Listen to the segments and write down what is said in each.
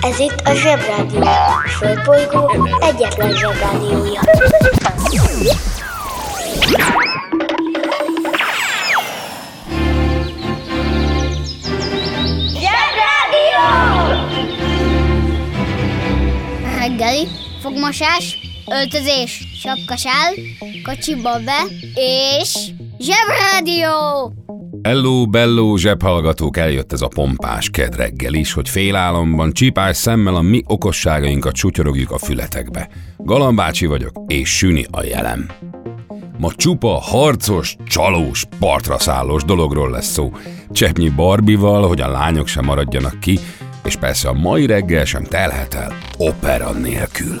Ez itt a Zsebrádió. A Földbolygó egyetlen Zsebrádiója. Zsebrádió! Reggeli, fogmosás, öltözés, sapkasál, kocsiba be, és zsebrádió! Hello, bello, zsebhallgatók, eljött ez a pompás ked reggel is, hogy félálomban, csipás szemmel a mi okosságainkat sutyorogjuk a fületekbe. Galambácsi vagyok, és süni a jelem. Ma csupa harcos, csalós, partra szállós dologról lesz szó. Cseppnyi Barbival, hogy a lányok sem maradjanak ki, és persze a mai reggel sem telhet el opera nélkül.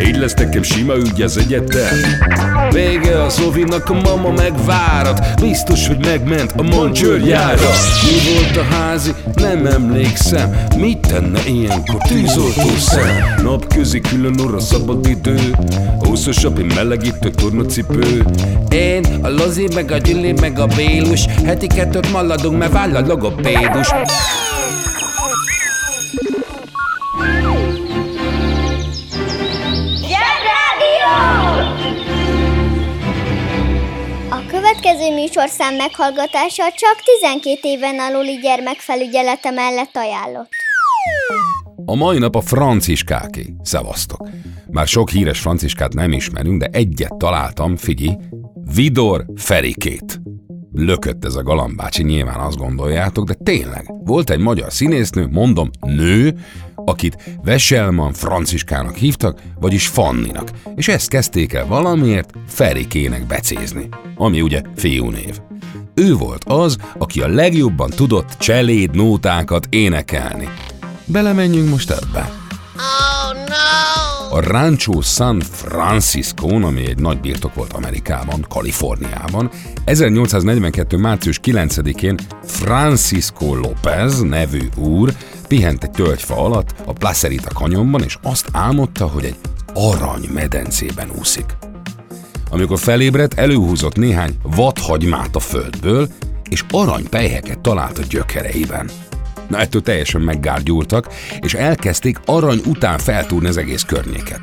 Így lesz nekem sima ügy az egyetem. Vége a Zovinak, a mama megvárat. Biztos, hogy megment a mancsőrjára Mi volt a házi? Nem emlékszem. Mit tenne ilyenkor tűzoltó szem? Napközi külön orra szabad idő. Húszosabb, melegítő tornacipő. Én, a Lozi, meg a Gyüli, meg a Bélus. Heti kettőt maladunk, mert váll a logopédus következő műsorszám meghallgatása csak 12 éven aluli gyermekfelügyelete mellett ajánlott. A mai nap a franciskáké. Szevasztok. Már sok híres franciskát nem ismerünk, de egyet találtam, figyelj, Vidor Ferikét. Lökött ez a galambácsi, nyilván azt gondoljátok, de tényleg, volt egy magyar színésznő, mondom, nő, akit Veselman Franciskának hívtak, vagyis Fanninak, és ezt kezdték el valamiért Ferikének becézni, ami ugye fiúnév. Ő volt az, aki a legjobban tudott cseléd nótákat énekelni. Belemenjünk most ebbe. A Rancho San francisco ami egy nagy birtok volt Amerikában, Kaliforniában, 1842. március 9-én Francisco López nevű úr pihent egy tölgyfa alatt a Placerita kanyonban, és azt álmodta, hogy egy arany medencében úszik. Amikor felébredt, előhúzott néhány vadhagymát a földből, és aranypelyheket talált a gyökereiben. Na ettől teljesen meggárgyultak, és elkezdték arany után feltúrni az egész környéket.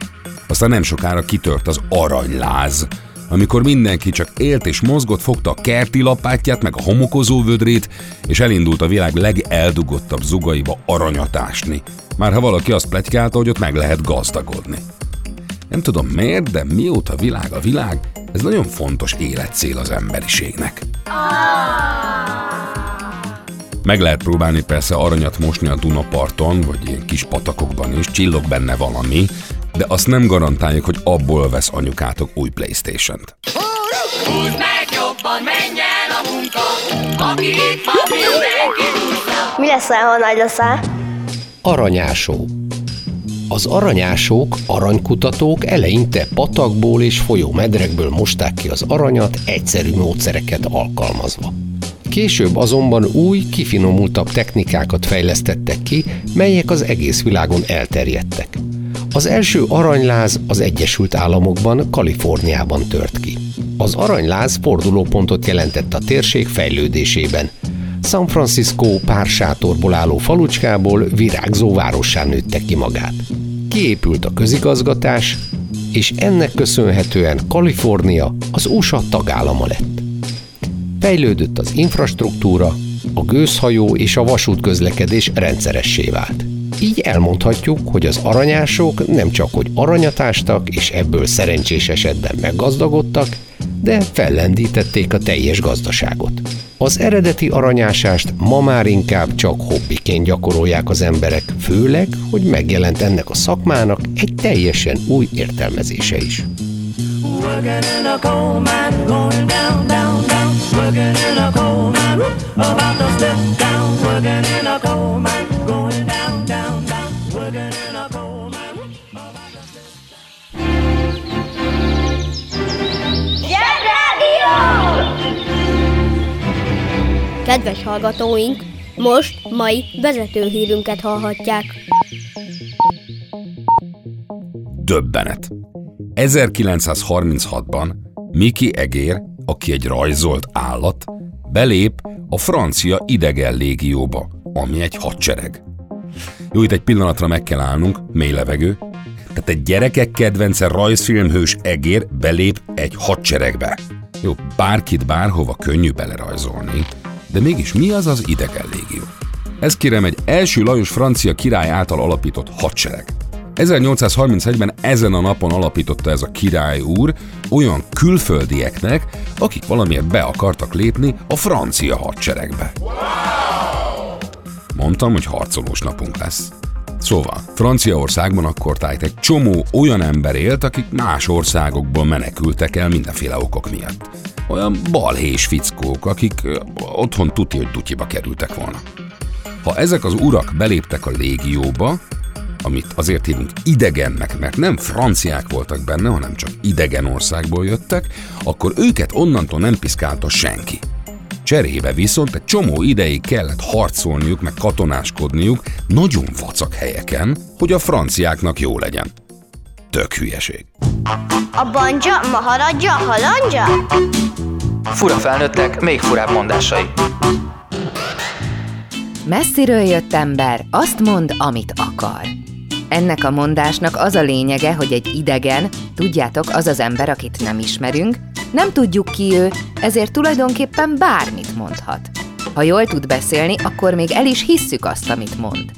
Aztán nem sokára kitört az aranyláz, amikor mindenki csak élt és mozgott, fogta a kerti lapátját, meg a homokozó vödrét, és elindult a világ legeldugottabb zugaiba aranyat ásni. Már ha valaki azt pletykálta, hogy ott meg lehet gazdagodni. Nem tudom miért, de mióta világ a világ, ez nagyon fontos életcél az emberiségnek. Meg lehet próbálni persze aranyat mosni a Dunaparton, vagy ilyen kis patakokban is, csillog benne valami, de azt nem garantáljuk, hogy abból vesz anyukátok új Playstation-t. Húzd meg jobban, menj el a munka, aki itt van, mindenki. Mi lesz, ha nagy leszel? Aranyásó. Az aranyásók, aranykutatók eleinte patakból és folyómedrekből mosták ki az aranyat egyszerű módszereket alkalmazva. Később azonban új, kifinomultabb technikákat fejlesztettek ki, melyek az egész világon elterjedtek. Az első aranyláz az Egyesült Államokban, Kaliforniában tört ki. Az aranyláz fordulópontot jelentett a térség fejlődésében. San Francisco pár sátorból álló falucskából virágzó várossá nőtte ki magát. Kiépült a közigazgatás, és ennek köszönhetően Kalifornia az USA tagállama lett. Fejlődött az infrastruktúra, a gőzhajó és a vasútközlekedés rendszeressé vált. Így elmondhatjuk, hogy az aranyások nem csak hogy aranyat ástak, és ebből szerencsés esetben meggazdagodtak, de fellendítették a teljes gazdaságot. Az eredeti aranyásást ma már inkább csak hobbiként gyakorolják az emberek, főleg, hogy megjelent ennek a szakmának egy teljesen új értelmezése is working in a coal mine, going down, down, down, working in a coal mine, about to step down, working in a coal mine, Kedves hallgatóink, most mai vezetőhírünket hallhatják. Döbbenet. 1936-ban Miki Egér, aki egy rajzolt állat, belép a francia idegen légióba, ami egy hadsereg. Jó, itt egy pillanatra meg kell állnunk, mély levegő. Tehát egy gyerekek kedvence rajzfilmhős egér belép egy hadseregbe. Jó, bárkit bárhova könnyű belerajzolni, de mégis mi az az idegen légió? Ez kérem egy első Lajos francia király által alapított hadsereg. 1831-ben ezen a napon alapította ez a király úr olyan külföldieknek, akik valamiért be akartak lépni a francia hadseregbe. Mondtam, hogy harcolós napunk lesz. Szóval, Franciaországban akkor tájt egy csomó olyan ember élt, akik más országokból menekültek el mindenféle okok miatt. Olyan balhés fickók, akik otthon tuti, hogy dutyiba kerültek volna. Ha ezek az urak beléptek a légióba, amit azért hívunk idegennek, mert nem franciák voltak benne, hanem csak idegen országból jöttek, akkor őket onnantól nem piszkálta senki. Cserébe viszont egy csomó ideig kellett harcolniuk, meg katonáskodniuk nagyon vacak helyeken, hogy a franciáknak jó legyen. Tök hülyeség. A banja, maharadja, halandja? Fura felnőttek, még furább mondásai. Messziről jött ember azt mond, amit akar. Ennek a mondásnak az a lényege, hogy egy idegen, tudjátok, az az ember, akit nem ismerünk, nem tudjuk ki ő, ezért tulajdonképpen bármit mondhat. Ha jól tud beszélni, akkor még el is hisszük azt, amit mond.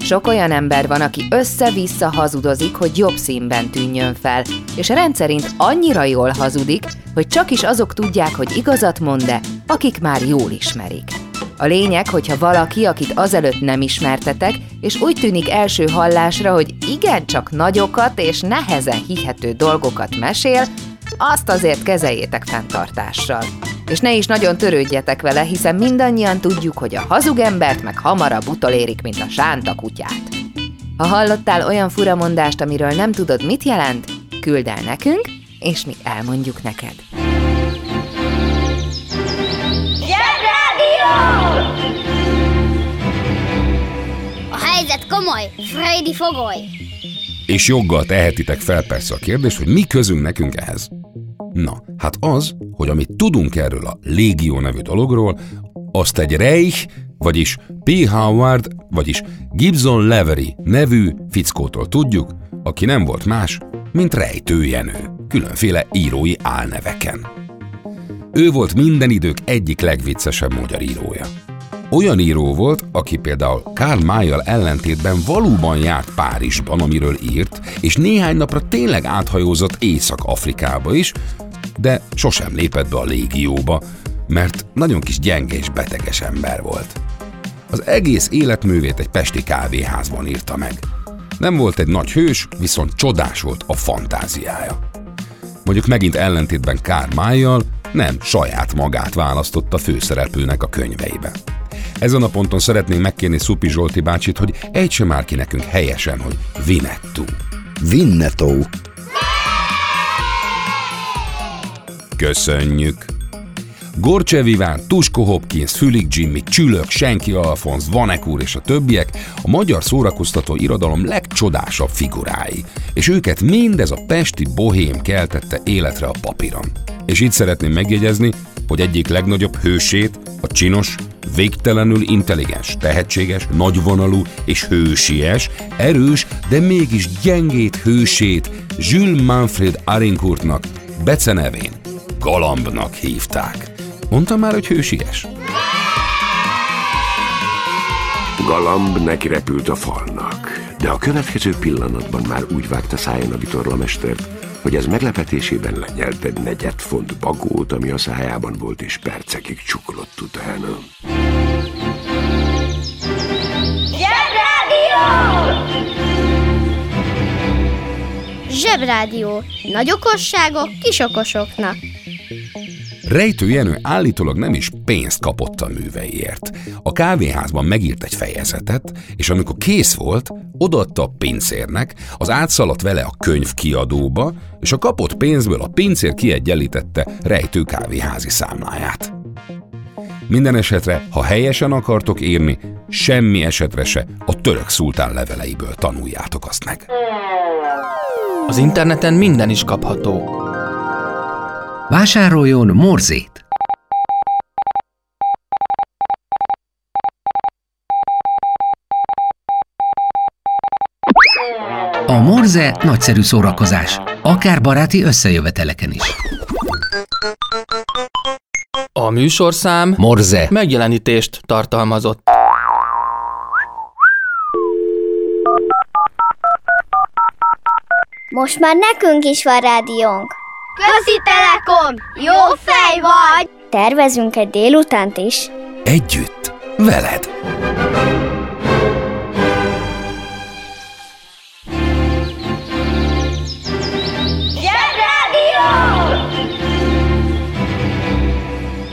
Sok olyan ember van, aki össze-vissza hazudozik, hogy jobb színben tűnjön fel, és rendszerint annyira jól hazudik, hogy csak is azok tudják, hogy igazat mond-e, akik már jól ismerik. A lényeg, hogyha valaki, akit azelőtt nem ismertetek, és úgy tűnik első hallásra, hogy igencsak nagyokat és nehezen hihető dolgokat mesél, azt azért kezeljétek fenntartással. És ne is nagyon törődjetek vele, hiszen mindannyian tudjuk, hogy a hazug embert meg hamarabb utolérik, mint a sánta kutyát. Ha hallottál olyan furamondást, amiről nem tudod, mit jelent, küld el nekünk, és mi elmondjuk neked. A helyzet komoly, Freddy fogoly! És joggal tehetitek fel persze a kérdést, hogy mi közünk nekünk ehhez. Na, hát az, hogy amit tudunk erről a Légió nevű dologról, azt egy Reich, vagyis P. Howard, vagyis Gibson Levery nevű fickótól tudjuk, aki nem volt más, mint Rejtő Jenő, különféle írói álneveken. Ő volt minden idők egyik legviccesebb magyar írója. Olyan író volt, aki például Karl Mayjal ellentétben valóban járt Párizsban, amiről írt, és néhány napra tényleg áthajózott Észak-Afrikába is, de sosem lépett be a légióba, mert nagyon kis gyenge és beteges ember volt. Az egész életművét egy pesti kávéházban írta meg. Nem volt egy nagy hős, viszont csodás volt a fantáziája. Mondjuk megint ellentétben Karl Mayjal nem saját magát választotta főszereplőnek a könyveiben. Ezen a ponton szeretnénk megkérni Szupi Zsolti bácsit, hogy ejtse már ki nekünk helyesen, hogy Vinettu. Vinnetó. Köszönjük! Gorcse Viván, Tusko Hopkins, Fülig Jimmy, Csülök, Senki Alfonsz, Vanek úr és a többiek a magyar szórakoztató irodalom legcsodásabb figurái, és őket mindez a pesti bohém keltette életre a papíron. És itt szeretném megjegyezni, hogy egyik legnagyobb hősét, a csinos, végtelenül intelligens, tehetséges, nagyvonalú és hősies, erős, de mégis gyengét hősét Jules Manfred Arincourtnak becenevén Galambnak hívták. Mondtam már, hogy hősies? Galamb neki repült a falnak, de a következő pillanatban már úgy vágta száján a vitorlamestert, hogy ez meglepetésében lenyelt egy negyed font bagót, ami a szájában volt, és percekig csuklott utána. Zsebrádió. Nagy okosságok kis okosoknak. Rejtő Jenő állítólag nem is pénzt kapott a műveiért. A kávéházban megírt egy fejezetet, és amikor kész volt, odaadta a pincérnek, az átszaladt vele a könyv kiadóba, és a kapott pénzből a pincér kiegyenlítette Rejtő kávéházi számláját. Minden esetre, ha helyesen akartok írni, semmi esetre se a török szultán leveleiből tanuljátok azt meg. Az interneten minden is kapható. Vásároljon morzét! A morze nagyszerű szórakozás, akár baráti összejöveteleken is. A műsorszám Morze megjelenítést tartalmazott. Most már nekünk is van rádiónk. Közi Telekom! Jó fej vagy! Tervezünk egy délutánt is. Együtt, veled!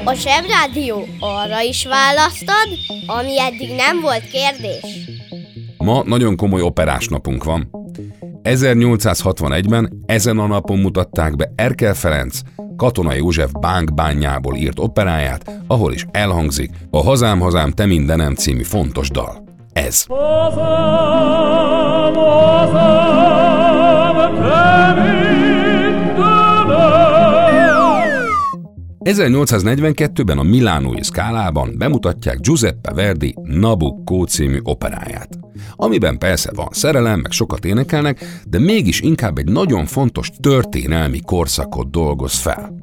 A Zsebrádió arra is választad, ami eddig nem volt kérdés. Ma nagyon komoly operás napunk van. 1861-ben ezen a napon mutatták be Erkel Ferenc, Katona József bánkbányából írt operáját, ahol is elhangzik a Hazám, hazám, te mindenem című fontos dal. Ez. 1842-ben a Milánói Szkálában bemutatják Giuseppe Verdi Nabucco című operáját, amiben persze van szerelem, meg sokat énekelnek, de mégis inkább egy nagyon fontos történelmi korszakot dolgoz fel.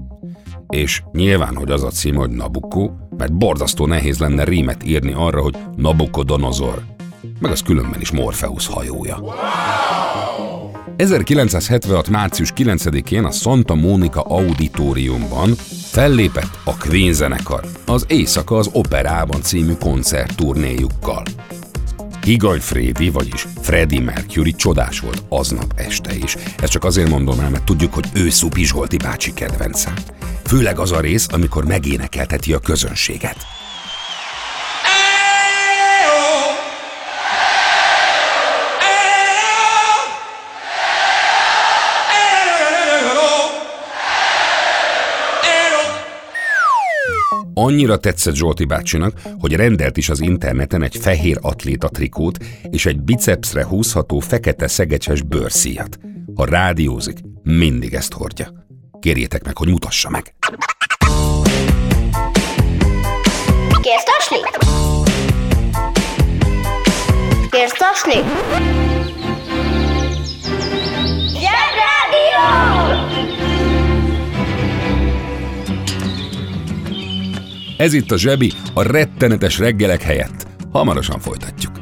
És nyilván, hogy az a cím, hogy Nabucco, mert borzasztó nehéz lenne rímet írni arra, hogy Nabucodonosor, meg az különben is Morpheus hajója. 1976. március 9-én a Santa Monica Auditoriumban fellépett a Queen zenekar az Éjszaka az Operában című koncertturnéjukkal. Higany Freddy, vagyis Freddie Mercury csodás volt aznap este is. Ezt csak azért mondom el, mert tudjuk, hogy ő Szupi Zsolti bácsi kedvence. Főleg az a rész, amikor megénekelteti a közönséget. Annyira tetszett Zsolti bácsinak, hogy rendelt is az interneten egy fehér atléta trikót és egy bicepsre húzható fekete szegecses bőrszíjat. Ha rádiózik, mindig ezt hordja. Kérjétek meg, hogy mutassa meg. Kérsz tasni? Kérsz tasni? Zsebrádió! Ez itt a Zsebi, a rettenetes reggelek helyett. Hamarosan folytatjuk.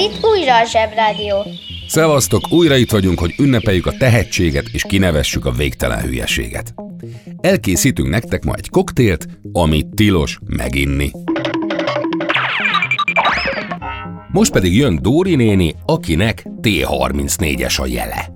Itt újra a Zsebrádió. Szevasztok, újra itt vagyunk, hogy ünnepeljük a tehetséget és kinevessük a végtelen hülyeséget. Elkészítünk nektek ma egy koktélt, amit tilos meginni. Most pedig jön Dóri néni, akinek T34-es a jele.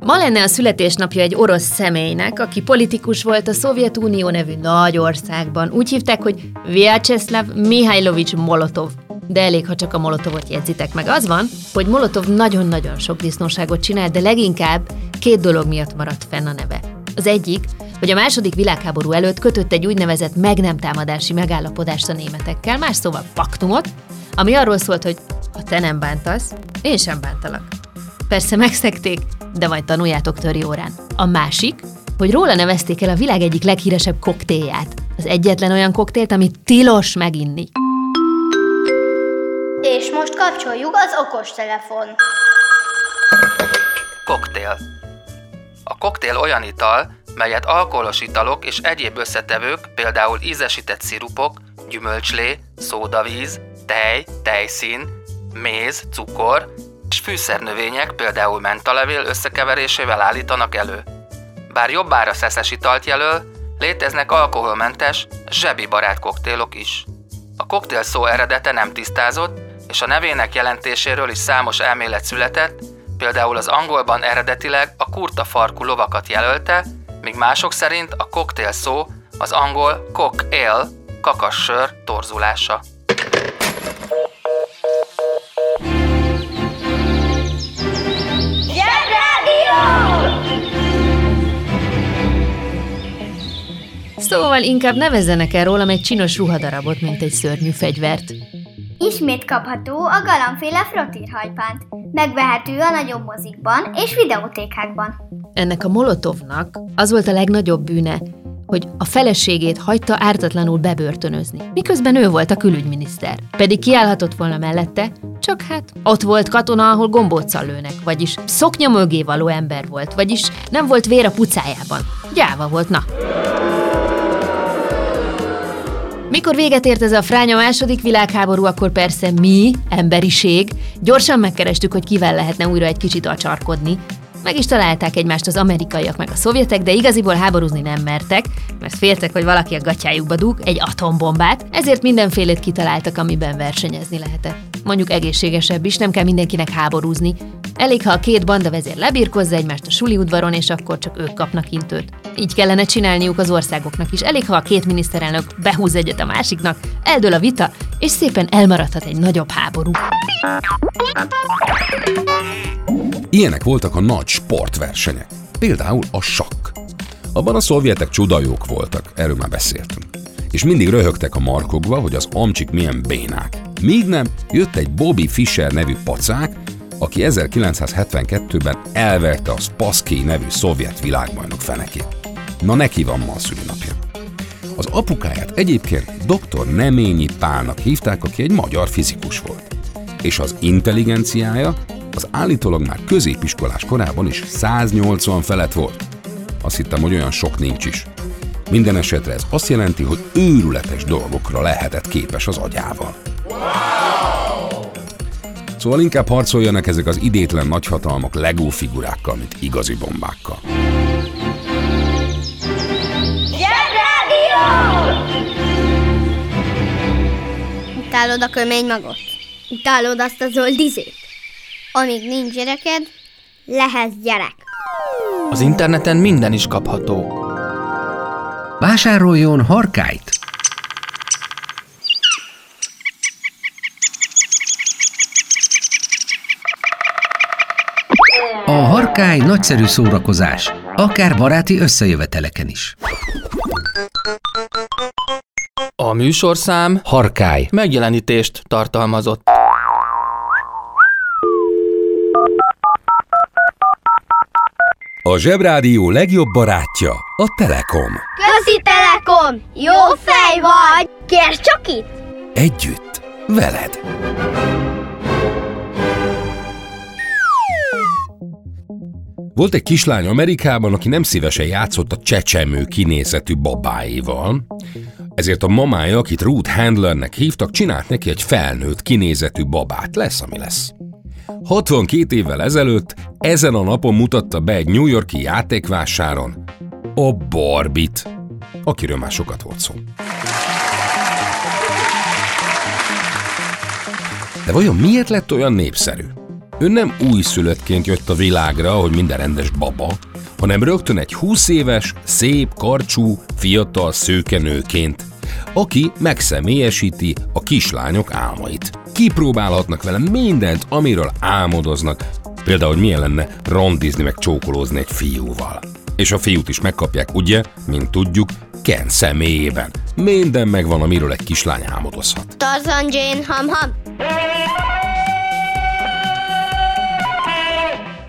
Ma lenne a születésnapja egy orosz személynek, aki politikus volt a Szovjetunió nevű nagy országban. Úgy hívták, hogy Vyacheslav Mihailovics Molotov. De elég, ha csak a Molotovot jegyzitek meg. Az van, hogy Molotov nagyon-nagyon sok disznóságot csinált, de leginkább két dolog miatt maradt fenn a neve. Az egyik, hogy a második világháború előtt kötött egy úgynevezett meg nem támadási megállapodást a németekkel, más szóval paktumot, ami arról szólt, hogy ha te nem bántasz, én sem bántalak. Persze megszekték, de majd tanuljátok töri órán. A másik, hogy róla nevezték el a világ egyik leghíresebb koktélját. Az egyetlen olyan koktélt, amit tilos meginni. És most kapcsoljuk az okostelefon. Koktél. A koktél olyan ital, melyet alkoholos italok és egyéb összetevők, például ízesített szirupok, gyümölcslé, szódavíz, tej, tejszín, méz, cukor és fűszernövények, például mentalevél összekeverésével állítanak elő. Bár jobbára szeszes italt jelöl, léteznek alkoholmentes, zsebi barát koktélok is. A koktél szó eredete nem tisztázott, és a nevének jelentéséről is számos elmélet született, például az angolban eredetileg a kurta farkú lovakat jelölte, míg mások szerint a koktél szó az angol cock ale, kakassör torzulása. Szóval inkább nevezzenek el rólam egy csinos ruhadarabot, mint egy szörnyű fegyvert. Ismét kapható a galambféle frottírhajpánt. Megvehető a nagyobb mozikban és videótékákban. Ennek a Molotovnak az volt a legnagyobb bűne, hogy a feleségét hagyta ártatlanul bebörtönözni, miközben ő volt a külügyminiszter. Pedig kiállhatott volna mellette, csak hát ott volt katona, ahol gombóccal lőnek, vagyis szoknya mögé való ember volt, vagyis nem volt vér a pucájában. Gyáva volt, na. Mikor véget ért ez a fránya második világháború, akkor persze mi, emberiség, gyorsan megkerestük, hogy kivel lehetne újra egy kicsit acsarkodni. Meg is találták egymást az amerikaiak meg a szovjetek, de igaziból háborúzni nem mertek, mert féltek, hogy valaki a gatyájukba dug egy atombombát, ezért mindenfélét kitaláltak, amiben versenyezni lehetett. Mondjuk egészségesebb is, nem kell mindenkinek háborúzni. Elég, ha a két banda vezér lebírkozza egymást a suli udvaron, és akkor csak ők kapnak intőt. Így kellene csinálniuk az országoknak is. Elég, ha a két miniszterelnök behúz egyet a másiknak, eldől a vita, és szépen elmaradhat egy nagyobb háború. Ilyenek voltak a nagy sportversenyek, például a sakk. Abban a szovjetek csudajók voltak, erről már beszéltünk. És mindig röhögtek a markokba, hogy az amcsik milyen bénák. Míg nem, jött egy Bobby Fischer nevű pacák, aki 1972-ben elverte a Spassky nevű szovjet világbajnok fenekét. Na neki van ma a szülinapja. Az apukáját egyébként dr. Neményi Pálnak hívták, aki egy magyar fizikus volt. És az intelligenciája az állítólag már középiskolás korában is 180 felett volt. Azt hittem, hogy olyan sok nincs is. Minden esetre ez azt jelenti, hogy őrületes dolgokra lehetett képes az agyával. Szóval inkább harcoljanak ezek az idétlen nagyhatalmak Lego figurákkal, mint igazi bombákkal. Utálod a kömény magot? Utálod azt a zöld izét? Amíg nincs gyereked, lehetsz gyerek. Az interneten minden is kapható. Vásároljon harkályt! A harkály nagyszerű szórakozás, akár baráti összejöveteleken is. A műsorszám Harkály. megjelenítést tartalmazott. A Zsebrádió legjobb barátja a Telekom. Közi Telekom! Jó fej vagy! Kérd csak itt! Együtt, veled. Volt egy kislány Amerikában, aki nem szívesen játszott a csecsemő kinézetű babáival, ezért a mamája, akit Ruth Handlernek hívtak, csinált neki egy felnőtt kinézetű babát. Lesz, ami lesz. 62 évvel ezelőtt ezen a napon mutatta be egy New Yorki játékvásáron a Barbit, akiről már sokat volt szó. De vajon miért lett olyan népszerű? Ő nem újszülöttként jött a világra, hogy minden rendes baba, hanem rögtön egy 20 éves, szép, karcsú, fiatal szőkenőként, aki megszemélyesíti a kislányok álmait. Kipróbálhatnak vele mindent, amiről álmodoznak, például hogy milyen lenne randizni meg csókolózni egy fiúval. És a fiút is megkapják, ugye, mint tudjuk, Ken személyében. Minden megvan, amiről egy kislány álmodozhat. Tarzan Jane ham-ham.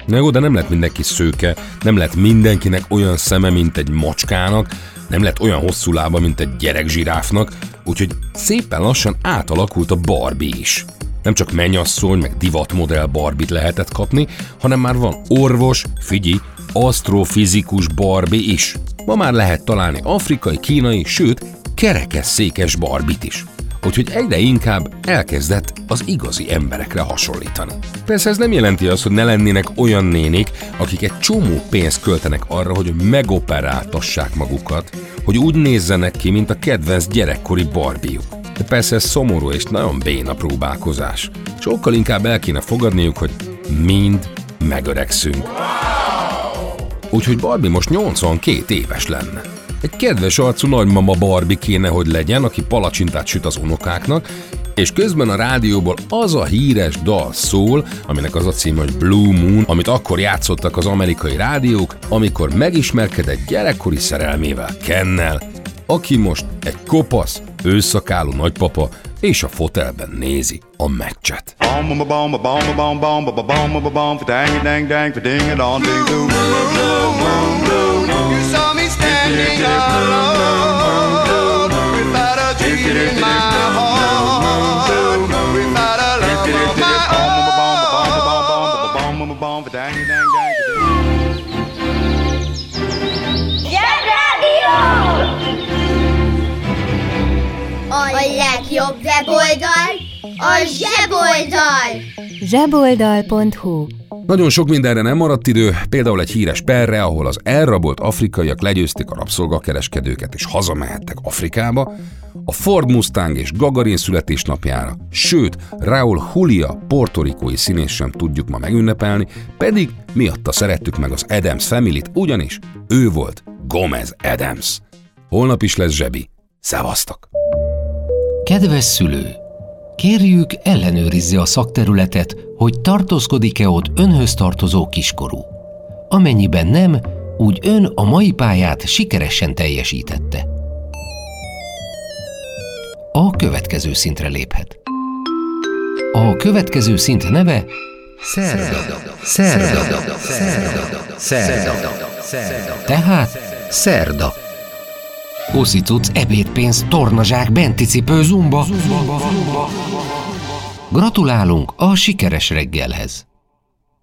Na jó, de nem lett mindenki szőke, nem lett mindenkinek olyan szeme, mint egy macskának, nem lett olyan hosszú lába, mint egy gyerekzsiráfnak, úgyhogy szépen lassan átalakult a Barbie is. Nem csak mennyasszony, meg divatmodell Barbit lehetett kapni, hanem már van orvos, figyi, asztrofizikus Barbie is. Ma már lehet találni afrikai, kínai, sőt, kerekesszékes Barbit is. Úgyhogy egyre inkább elkezdett az igazi emberekre hasonlítani. Persze ez nem jelenti azt, hogy ne lennének olyan nénik, akik egy csomó pénzt költenek arra, hogy megoperáltassák magukat, hogy úgy nézzenek ki, mint a kedvenc gyerekkori barbiuk. De persze ez szomorú és nagyon béna próbálkozás. Sokkal inkább el kéne fogadniuk, hogy mind megöregszünk. Úgyhogy Barbie most 82 éves lenne. Egy kedves arcú nagymama Barbie kéne, hogy legyen, aki palacsintát süt az unokáknak, és közben a rádióból az a híres dal szól, aminek az a címe, hogy Blue Moon, amit akkor játszottak az amerikai rádiók, amikor megismerkedett gyerekkori szerelmével, Kennel, aki most egy kopasz, őszakáló nagypapa, és a fotelben nézi a meccset. Bom me standing alone without a dream in my heart, without a love of my own. A legjobb weboldal a zseboldal! zseboldal.hu Nagyon sok mindenre nem maradt idő, például egy híres perre, ahol az elrabolt afrikaiak legyőzték a rabszolgakereskedőket és hazamehettek Afrikába, a Ford Mustang és Gagarin születésnapjára, sőt, Raúl Julia portorikói színés sem tudjuk ma megünnepelni, pedig miatta szerettük meg az Adams Family-t, ugyanis ő volt Gomez Adams. Holnap is lesz zsebi. Szevasztok! Kedves szülő! Kérjük, ellenőrizze a szakterületet, hogy tartózkodik-e ott önhöz tartozó kiskorú. Amennyiben nem, úgy ön a mai pályát sikeresen teljesítette. A következő szintre léphet. A következő szint neve Szerda. Szerda. Szerda. Szerda. Tehát Szerda. Uszicuc, ebédpénz, tornazsák, benticipő, zumba. Gratulálunk a sikeres reggelhez.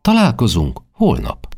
Találkozunk holnap.